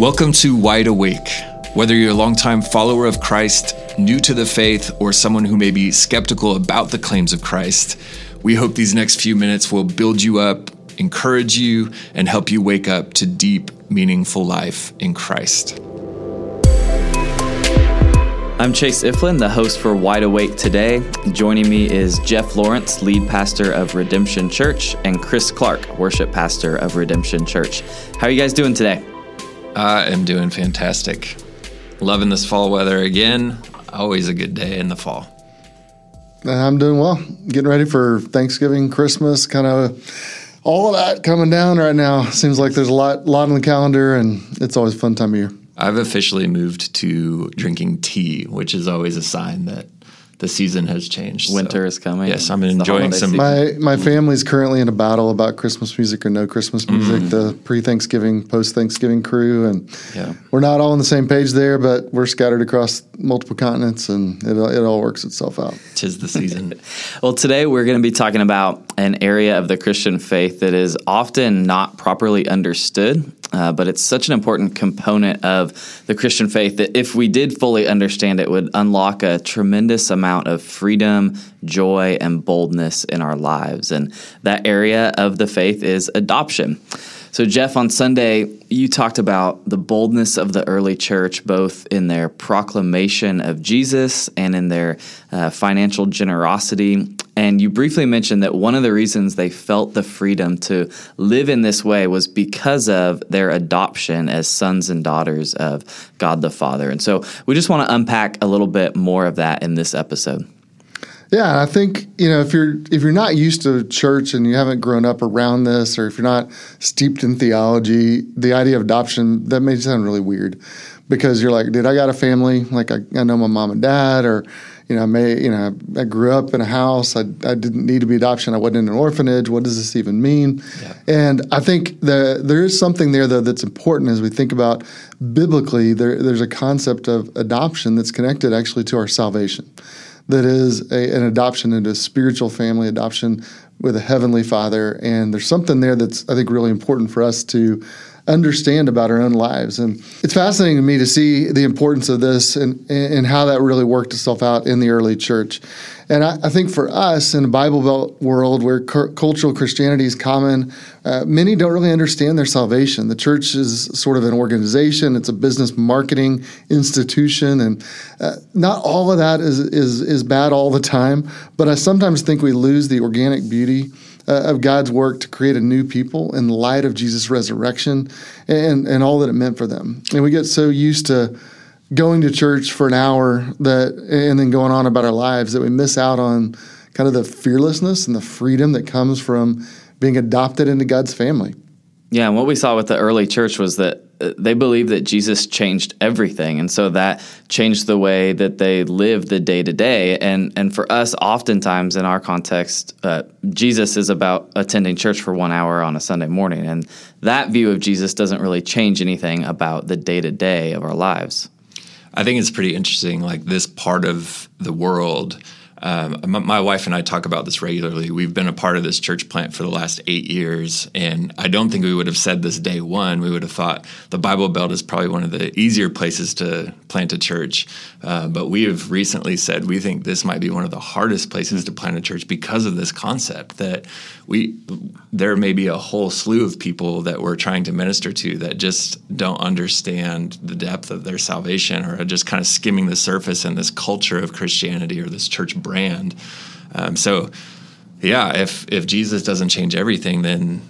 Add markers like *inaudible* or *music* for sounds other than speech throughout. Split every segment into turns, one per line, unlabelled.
Welcome to Wide Awake. Whether you're a longtime follower of Christ, new to the faith, or someone who may be skeptical about the claims of Christ, we hope these next few minutes will build you up, encourage you, and help you wake up to deep, meaningful life in Christ.
I'm Chase Iflin, the host for Wide Awake today. Joining me is Jeff Lawrence, lead pastor of Redemption Church, and Chris Clark, worship pastor of Redemption Church. How are you guys doing today?
I am doing fantastic. Loving this fall weather again. Always a good day in the fall.
I'm doing well. Getting ready for Thanksgiving, Christmas, kind of all of that coming down right now. Seems like there's a lot, lot on the calendar, and it's always a fun time of year.
I've officially moved to drinking tea, which is always a sign that the season has changed.
Winter so, is coming.
Yes, I'm enjoying some.
My my family's currently in a battle about Christmas music or no Christmas music. Mm. The pre Thanksgiving, post Thanksgiving crew, and yeah. we're not all on the same page there, but we're scattered across multiple continents, and it it all works itself out.
Tis the season. *laughs*
well, today we're going to be talking about an area of the Christian faith that is often not properly understood uh, but it's such an important component of the Christian faith that if we did fully understand it, would unlock a tremendous amount of freedom, joy, and boldness in our lives. And that area of the faith is adoption. So, Jeff, on Sunday, you talked about the boldness of the early church, both in their proclamation of Jesus and in their uh, financial generosity. And you briefly mentioned that one of the reasons they felt the freedom to live in this way was because of their adoption as sons and daughters of God the Father. And so, we just want to unpack a little bit more of that in this episode.
Yeah, I think you know if you're if you're not used to church and you haven't grown up around this, or if you're not steeped in theology, the idea of adoption that may sound really weird because you're like, dude, I got a family, like I, I know my mom and dad, or you know, I may you know I grew up in a house, I, I didn't need to be adoption, I wasn't in an orphanage. What does this even mean? Yeah. And I think the, there is something there though that's important as we think about biblically. There, there's a concept of adoption that's connected actually to our salvation that is a, an adoption into a spiritual family, adoption with a heavenly father. And there's something there that's, I think, really important for us to understand about our own lives. And it's fascinating to me to see the importance of this and, and how that really worked itself out in the early church. And I, I think for us in a Bible Belt world where cu- cultural Christianity is common, uh, many don't really understand their salvation. The church is sort of an organization; it's a business marketing institution, and uh, not all of that is is is bad all the time. But I sometimes think we lose the organic beauty uh, of God's work to create a new people in light of Jesus' resurrection and, and all that it meant for them. And we get so used to going to church for an hour that and then going on about our lives that we miss out on kind of the fearlessness and the freedom that comes from being adopted into God's family.
Yeah, and what we saw with the early church was that uh, they believed that Jesus changed everything, and so that changed the way that they lived the day to day. And and for us, oftentimes in our context, uh, Jesus is about attending church for one hour on a Sunday morning, and that view of Jesus doesn't really change anything about the day to day of our lives.
I think it's pretty interesting. Like this part of the world um, my wife and I talk about this regularly. We've been a part of this church plant for the last eight years, and I don't think we would have said this day one. We would have thought the Bible Belt is probably one of the easier places to plant a church. Uh, but we have recently said we think this might be one of the hardest places to plant a church because of this concept that we there may be a whole slew of people that we're trying to minister to that just don't understand the depth of their salvation or are just kind of skimming the surface in this culture of Christianity or this church brand. Um, so, yeah, if if Jesus doesn't change everything, then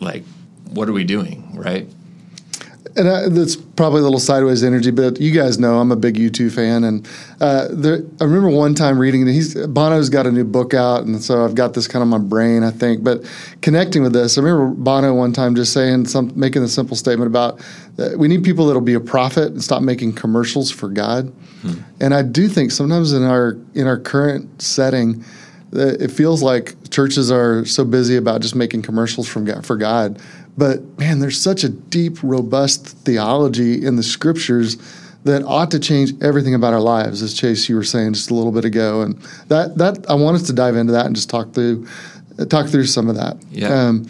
like, what are we doing, right?
and I, that's probably a little sideways energy, but you guys know I'm a big U2 fan, and uh, there, I remember one time reading that he's Bono's got a new book out, and so I've got this kind of my brain, I think. But connecting with this, I remember Bono one time just saying some, making a simple statement about uh, we need people that'll be a prophet and stop making commercials for God. Hmm. And I do think sometimes in our in our current setting, it feels like churches are so busy about just making commercials from God, for God but man, there's such a deep, robust theology in the scriptures that ought to change everything about our lives, as Chase you were saying just a little bit ago. And that that I want us to dive into that and just talk through talk through some of that.
Yeah. Um,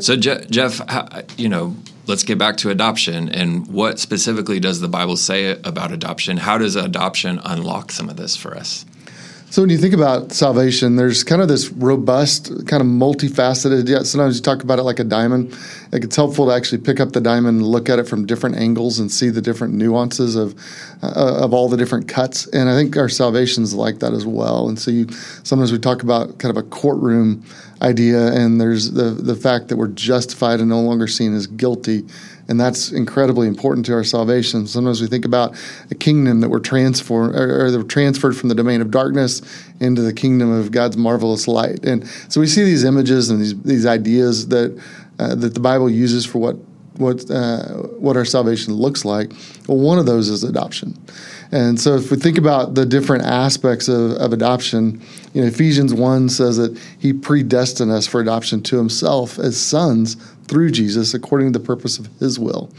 so Je- Jeff, you know, let's get back to adoption and what specifically does the Bible say about adoption? How does adoption unlock some of this for us?
So when you think about salvation, there's kind of this robust, kind of multifaceted. Yeah, sometimes you talk about it like a diamond. Like it's helpful to actually pick up the diamond and look at it from different angles and see the different nuances of uh, of all the different cuts. And I think our salvation is like that as well. And so you sometimes we talk about kind of a courtroom idea, and there's the the fact that we're justified and no longer seen as guilty and that's incredibly important to our salvation. Sometimes we think about a kingdom that we're transformed or, or transferred from the domain of darkness into the kingdom of God's marvelous light, and so we see these images and these these ideas that uh, that the Bible uses for what what uh, what our salvation looks like. Well, one of those is adoption. And so, if we think about the different aspects of, of adoption, you know, Ephesians 1 says that He predestined us for adoption to Himself as sons through Jesus according to the purpose of His will.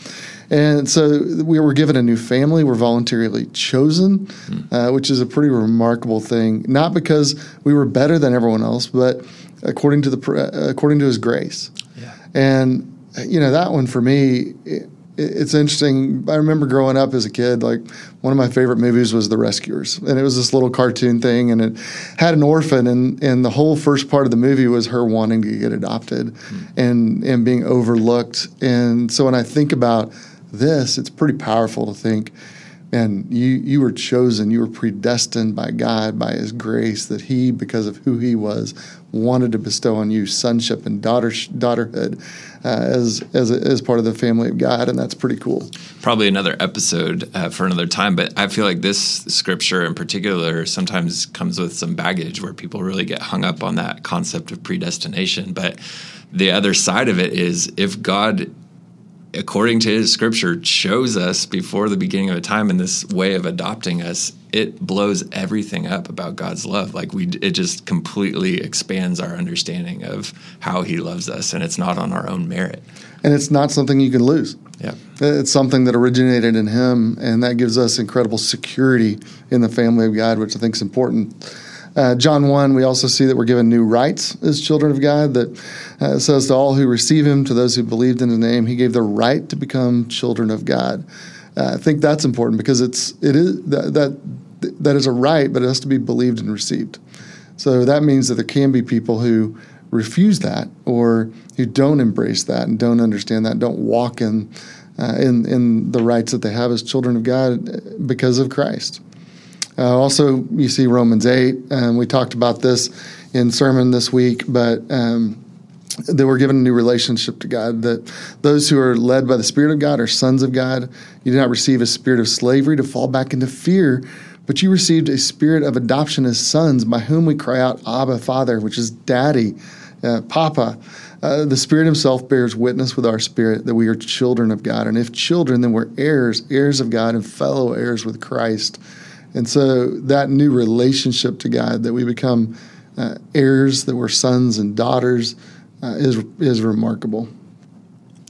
And so, we were given a new family. We're voluntarily chosen, mm. uh, which is a pretty remarkable thing, not because we were better than everyone else, but according to, the, uh, according to His grace. Yeah. And, you know, that one for me, it, it's interesting. I remember growing up as a kid, like one of my favorite movies was The Rescuers, and it was this little cartoon thing, and it had an orphan, and and the whole first part of the movie was her wanting to get adopted, mm. and and being overlooked. And so when I think about this, it's pretty powerful to think and you you were chosen you were predestined by god by his grace that he because of who he was wanted to bestow on you sonship and daughter daughterhood uh, as as as part of the family of god and that's pretty cool.
Probably another episode uh, for another time but i feel like this scripture in particular sometimes comes with some baggage where people really get hung up on that concept of predestination but the other side of it is if god according to his scripture, chose us before the beginning of a time in this way of adopting us, it blows everything up about God's love. Like we, it just completely expands our understanding of how He loves us, and it's not on our own merit.
And it's not something you can lose.
Yeah,
it's something that originated in Him, and that gives us incredible security in the family of God, which I think is important. Uh, John 1, we also see that we're given new rights as children of God that uh, says to all who receive him, to those who believed in his name, he gave the right to become children of God. Uh, I think that's important because it's it is that, that that is a right, but it has to be believed and received. So that means that there can be people who refuse that or who don't embrace that and don't understand that, don't walk in uh, in in the rights that they have as children of God because of Christ. Uh, also, you see Romans 8, and we talked about this in sermon this week, but um, that we're given a new relationship to God, that those who are led by the Spirit of God are sons of God. You did not receive a spirit of slavery to fall back into fear, but you received a spirit of adoption as sons, by whom we cry out, Abba, Father, which is Daddy, uh, Papa. Uh, the Spirit Himself bears witness with our spirit that we are children of God. And if children, then we're heirs, heirs of God, and fellow heirs with Christ. And so that new relationship to God, that we become uh, heirs, that we're sons and daughters, uh, is is remarkable.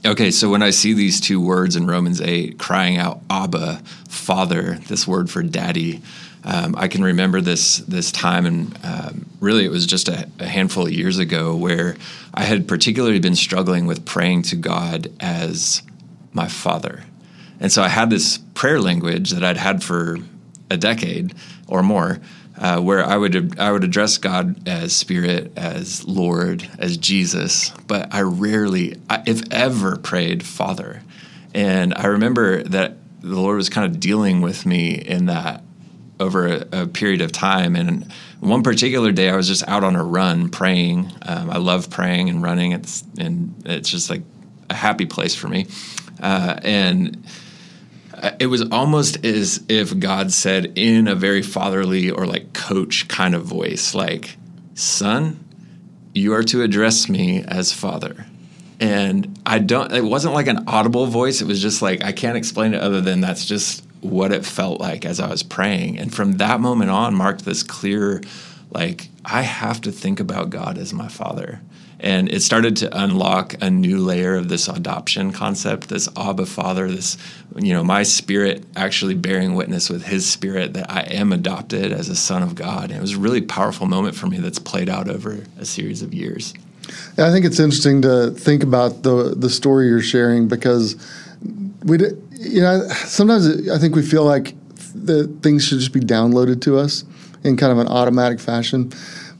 Okay, so when I see these two words in Romans 8, crying out Abba, Father, this word for daddy, um, I can remember this this time, and um, really it was just a, a, handful of years ago where I had particularly been struggling with praying to God as my Father, and so I had this prayer language that I'd had for a decade or more, uh, where I would I would address God as Spirit, as Lord, as Jesus, but I rarely, if ever, prayed Father. And I remember that the Lord was kind of dealing with me in that over a, a period of time. And one particular day, I was just out on a run praying. Um, I love praying and running. It's and it's just like a happy place for me. Uh, and Uh, it was almost as if God said in a very fatherly or like coach kind of voice, like, son, you are to address me as father. And I don't, it wasn't like an audible voice. It was just like, I can't explain it other than that's just what it felt like as I was praying. And from that moment on, marked this clear, like, I have to think about God as my father and it started to unlock a new layer of this adoption concept this abba father this you know my spirit actually bearing witness with his spirit that i am adopted as a son of god and it was a really powerful moment for me that's played out over a series of years
I think it's interesting to think about the the story you're sharing because we, you know, sometimes I think we feel like the things should just be downloaded to us in kind of an automatic fashion.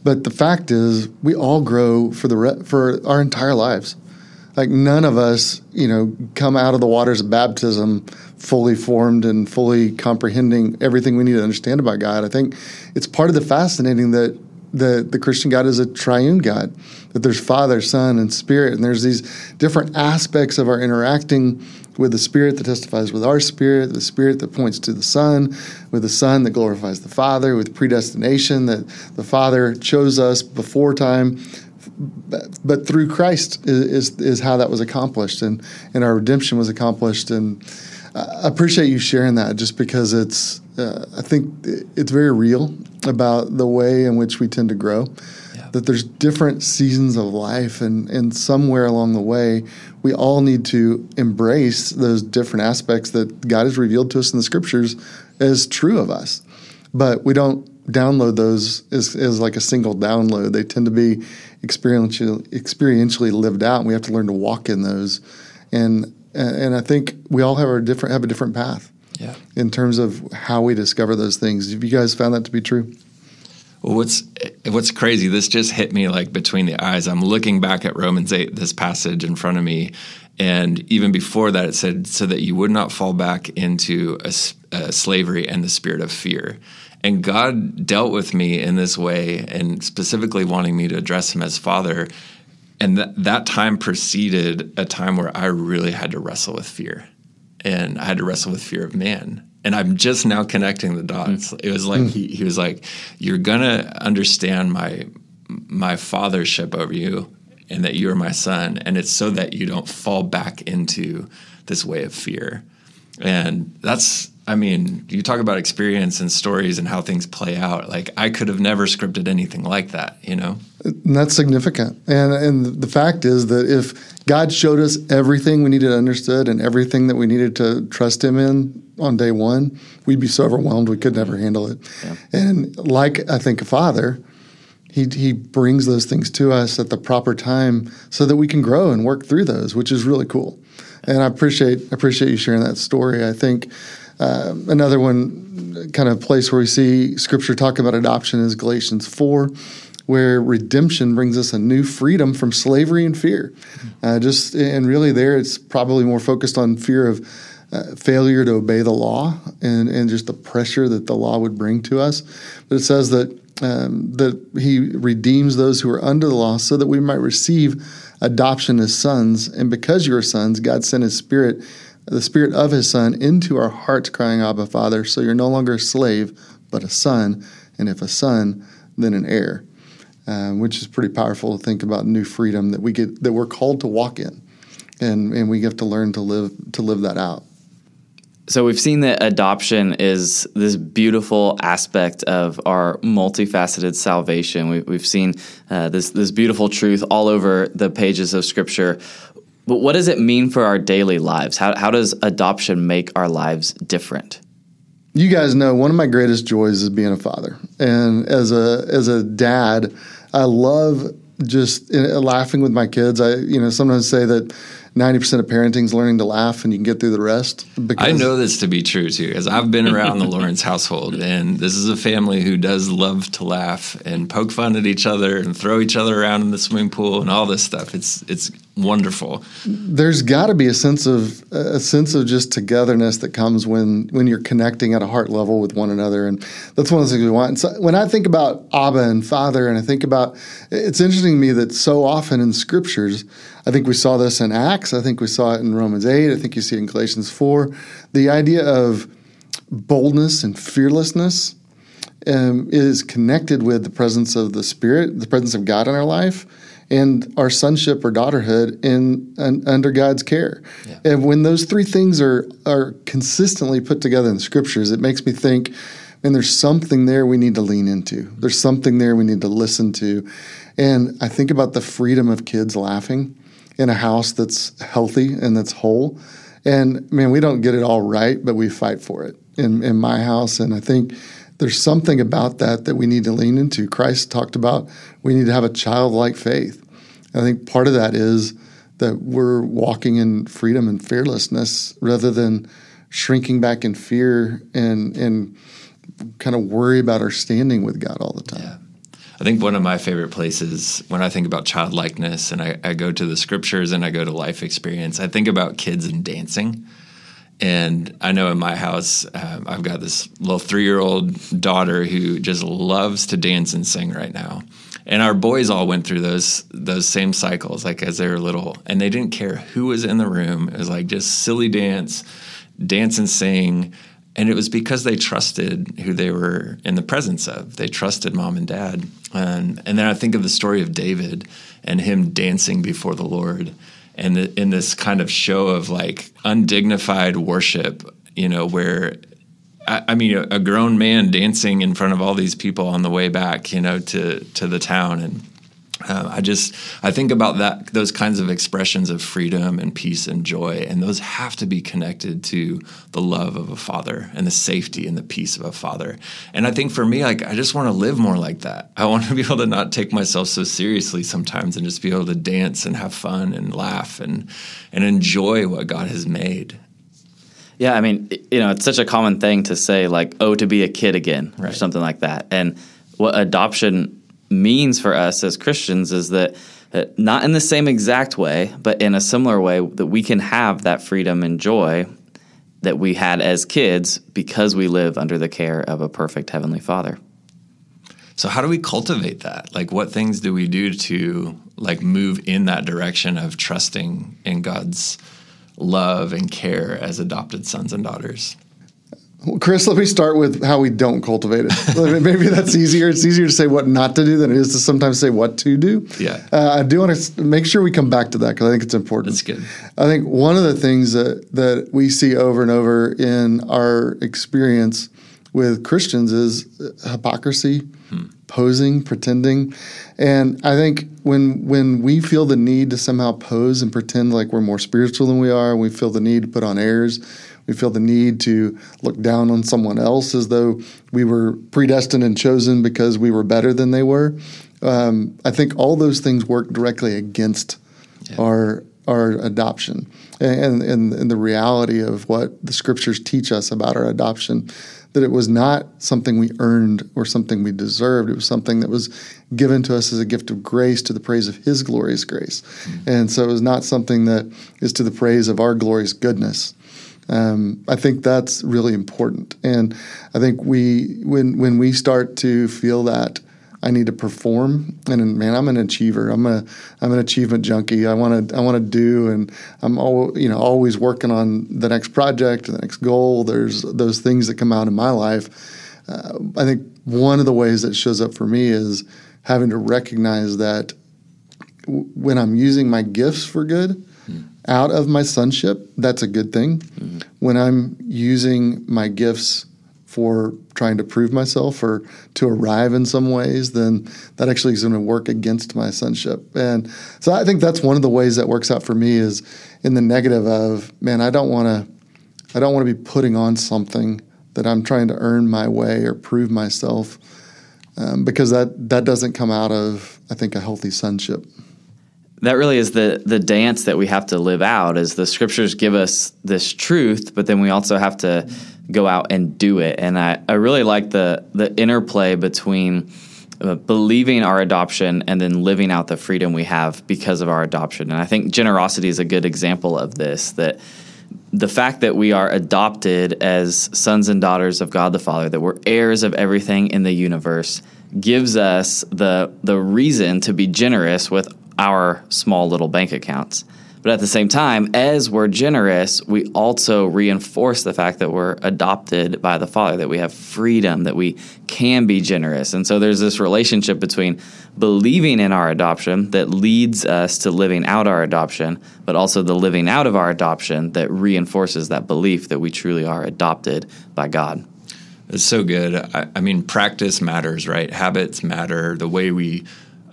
But the fact is, we all grow for the re- for our entire lives. Like none of us, you know, come out of the waters of baptism fully formed and fully comprehending everything we need to understand about God. I think it's part of the fascinating that the the Christian God is a triune God, that there's Father, Son, and Spirit, and there's these different aspects of our interacting with the Spirit that testifies with our spirit, the Spirit that points to the Son, with the Son that glorifies the Father, with predestination that the Father chose us before time. But through Christ is, is, is how that was accomplished, and, and our redemption was accomplished. And I appreciate you sharing that, just because it's uh, I think it's very real about the way in which we tend to grow. That there's different seasons of life, and, and somewhere along the way, we all need to embrace those different aspects that God has revealed to us in the scriptures as true of us. But we don't download those as, as like a single download. They tend to be experientially, experientially lived out, and we have to learn to walk in those. And and I think we all have a different have a different path
yeah.
in terms of how we discover those things. Have you guys found that to be true?
What's what's crazy? This just hit me like between the eyes. I'm looking back at Romans eight, this passage in front of me, and even before that, it said, "So that you would not fall back into a, a slavery and the spirit of fear." And God dealt with me in this way, and specifically wanting me to address Him as Father. And th- that time preceded a time where I really had to wrestle with fear and I had to wrestle with fear of man. And I'm just now connecting the dots. Mm. It was like mm. he, he was like, "You're gonna understand my my fathership over you, and that you are my son, and it's so that you don't fall back into this way of fear." And that's I mean, you talk about experience and stories and how things play out. Like I could have never scripted anything like that, you know.
And that's significant. And and the fact is that if God showed us everything we needed understood and everything that we needed to trust Him in on day one, we'd be so overwhelmed we could never handle it. Yeah. And like I think a father, he he brings those things to us at the proper time so that we can grow and work through those, which is really cool. And I appreciate appreciate you sharing that story. I think uh, another one, kind of place where we see Scripture talk about adoption is Galatians four, where redemption brings us a new freedom from slavery and fear. Uh, just and really, there it's probably more focused on fear of. Uh, failure to obey the law and, and just the pressure that the law would bring to us. But it says that um, that he redeems those who are under the law so that we might receive adoption as sons. And because you are sons, God sent his spirit the Spirit of His Son into our hearts, crying, Abba, Father. So you're no longer a slave, but a son. And if a son, then an heir, um, which is pretty powerful to think about new freedom that we get that we're called to walk in, and and we have to learn to live to live that out.
So we've seen that adoption is this beautiful aspect of our multifaceted salvation. We, have seen uh, this this beautiful truth all over the pages of Scripture. But what does it mean for our daily lives? How, how does adoption make our lives different?
You guys know one of my greatest joys is being a father, and as a as a dad, I love just uh, laughing with my kids. I you know sometimes say that 90% of parenting is learning to laugh and you can get through the rest.
I know this to be true too, because I've been around the Lawrence *laughs* household and this is a family who does love to laugh and poke fun at each other and throw each other around in the swimming pool and all this stuff. It's, it's wonderful.
There's got to be a sense of a sense of just togetherness that comes when when you're connecting at a heart level with one another, and that's one of the things we want. And so when I think about Abba and Father, and I think about, it's interesting to me that so often in scriptures, I think we saw this in Acts, I think we saw it in Romans eight, I think you see it in Galatians four, the idea of boldness and fearlessness. Um, is connected with the presence of the Spirit, the presence of God in our life, and our sonship or daughterhood in, in under God's care. Yeah. And when those three things are are consistently put together in the scriptures, it makes me think, and there's something there we need to lean into. There's something there we need to listen to. And I think about the freedom of kids laughing in a house that's healthy and that's whole. And man, we don't get it all right, but we fight for it in, in my house. And I think there's something about that that we need to lean into. Christ talked about we need to have a childlike faith. I think part of that is that we're walking in freedom and fearlessness rather than shrinking back in fear and and kind of worry about our standing with God all the time. Yeah.
I think one of my favorite places when I think about childlikeness and I, I, go to the scriptures and I go to life experience, I think about kids and dancing. And I know in my house, um, I've got this little three year old daughter who just loves to dance and sing right now. And our boys all went through those those same cycles, like as they were little, and they didn't care who was in the room. It was like just silly dance, dance and sing and it was because they trusted who they were in the presence of. They trusted mom and dad. And, and then I think of the story of David and him dancing before the Lord and the, in this kind of show of like undignified worship, you know, where I, I mean, a, a, grown man dancing in front of all these people on the way back, you know, to to the town, and uh, I just I think about that those kinds of expressions of freedom and peace and joy, and those have to be connected to the love of a father and the safety and the peace of a father. And I think for me, like I just want to live more like that. I want to be able to not take myself so seriously sometimes, and just be able to dance and have fun and laugh and and enjoy what God has made.
Yeah, I mean, you know, it's such a common thing to say like, "Oh, to be a kid again" or something like that, and what adoption means for us as Christians is that uh, not in the same exact way, but in a similar way that we can have that freedom and joy that we had as kids because we live under the care of a perfect heavenly Father.
So how do we cultivate that? Like what things do we do to like move in that direction of trusting in God's love and care as adopted sons and daughters?
Well, Chris, let me start with how we don't cultivate it. *laughs* Maybe that's easier. It's easier to say what not to do than it is to sometimes say what to do.
Yeah.
Uh, I do want to make sure we come back to that because I think it's important.
That's good.
I think one of the things that, that we see over and over in our experience with Christians is hypocrisy, hmm. posing, pretending. And I think when when we feel the need to somehow pose and pretend like we're more spiritual than we are, we feel the need to put on airs we feel the need to look down on someone else as though we were predestined and chosen because we were better than they were. Um, I think all those things work directly against yeah. our our adoption and, and, and the reality of what the scriptures teach us about our adoption that it was not something we earned or something we deserved. It was something that was given to us as a gift of grace to the praise of His glorious grace. Mm-hmm. And so it was not something that is to the praise of our glorious goodness. Um, I think that's really important, and I think we when when we start to feel that I need to perform, and man, I'm an achiever. I'm a I'm an achievement junkie. I want to I want to do, and I'm all you know always working on the next project, the next goal. There's those things that come out in my life. Uh, I think one of the ways that shows up for me is having to recognize that w- when I'm using my gifts for good out of my sonship, that's a good thing. Mm-hmm. When I'm using my gifts for trying to prove myself or to arrive in some ways, then that actually is going to work against my sonship. And so I think that's one of the ways that works out for me is in the negative of, man, I don't want to I don't want to be putting on something that I'm trying to earn my way or prove myself. Um, because that that doesn't come out of I think a healthy sonship
that really is the the dance that we have to live out is the scriptures give us this truth but then we also have to go out and do it. And i, I really like the the interplay between uh, believing our adoption and then living out the freedom we have because of our adoption. And i think generosity is a good example of this that the fact that we are adopted as sons and daughters of God the Father, that we're heirs of everything in the universe, gives us the the reason to be generous with our small little bank accounts. But at the same time, as we're generous, we also reinforce the fact that we're adopted by the Father, that we have freedom, that we can be generous. And so there's this relationship between believing in our adoption that leads us to living out our adoption, but also the living out of our adoption that reinforces that belief that we truly are adopted by God.
It's so good. I, I mean, practice matters, right? Habits matter. The way we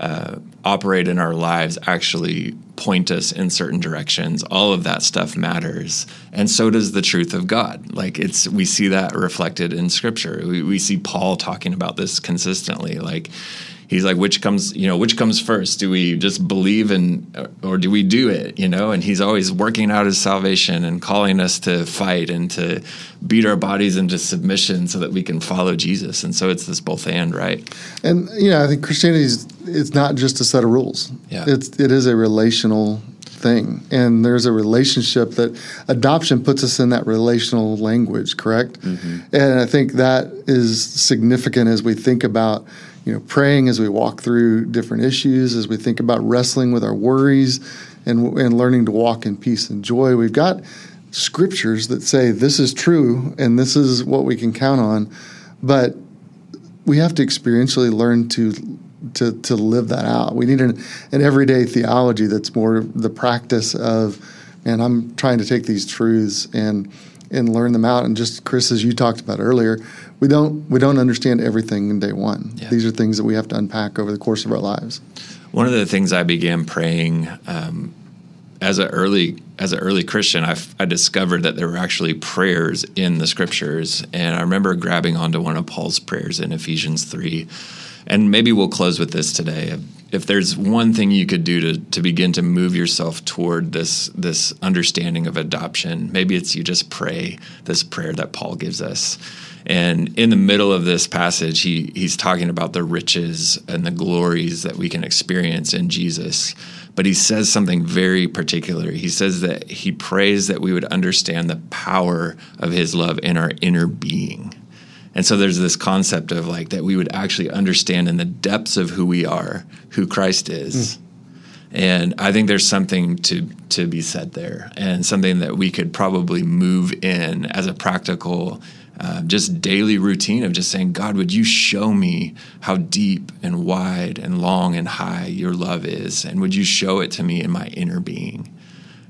uh, operate in our lives actually point us in certain directions. All of that stuff matters. And so does the truth of god. Like it's we see that reflected in scripture. We, we see paul talking about this consistently. Like he's like, which comes, you know, which comes first? Do we just believe in, or do we do it? You know, and he's always working out his salvation and calling us to fight and to beat our bodies into submission so that we can follow Jesus. And so it's this both and, right?
And you know, I think Christianity is it's not just a set of rules.
Yeah.
It's it is a relational thing. And there's a relationship that adoption puts us in that relational language, correct? Mm-hmm. And I think that is significant as we think about you know, praying as we walk through different issues, as we think about wrestling with our worries and, and learning to walk in peace and joy. We've got scriptures that say this is true and this is what we can count on, but we have to experientially learn to to to live that out. We need an, an everyday theology that's more the practice of, man, I'm trying to take these truths and and learn them out. And just Chris, as you talked about earlier, we don't we don't understand everything in day one. Yeah. These are things that we have to unpack over the course of our lives.
One of the things I began praying um, as an early as an early Christian, I, I discovered that there were actually prayers in the scriptures, and I remember grabbing onto one of Paul's prayers in Ephesians three, and maybe we'll close with this today. If there's one thing you could do to to begin to move yourself toward this this understanding of adoption, maybe it's you just pray this prayer that Paul gives us. And in the middle of this passage, he he's talking about the riches and the glories that we can experience in Jesus. But he says something very particular. He says that he prays that we would understand the power of his love in our inner being. And so there's this concept of like that we would actually understand in the depths of who we are, who Christ is. Mm. And I think there's something to to be said there, and something that we could probably move in as a practical uh, just daily routine of just saying, God, would you show me how deep and wide and long and high your love is? And would you show it to me in my inner being?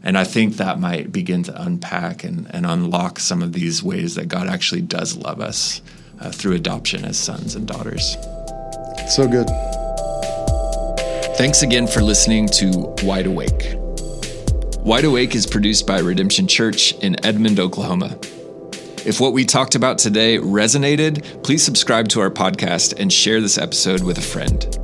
And I think that might begin to unpack and, and unlock some of these ways that God actually does love us uh, through adoption as sons and daughters.
So good.
Thanks again for listening to Wide Awake. Wide Awake is produced by Redemption Church in Edmond, Oklahoma. If what we talked about today resonated, please subscribe to our podcast and share this episode with a friend.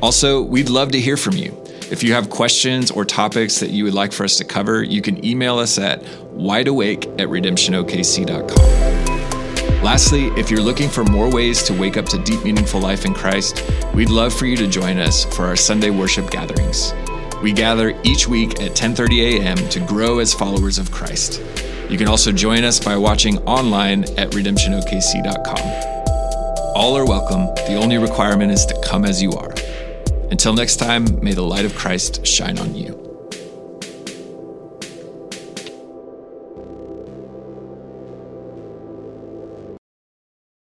Also, we'd love to hear from you. If you have questions or topics that you would like for us to cover, you can email us at wideawake at redemptionokc.com. Lastly, if you're looking for more ways to wake up to deep, meaningful life in Christ, we'd love for you to join us for our Sunday worship gatherings. We gather each week at 10:30 a.m. to grow as followers of Christ. You can also join us by watching online at redemptionokc.com. All are welcome. The only requirement is to come as you are. Until next time, may the light of Christ shine on you.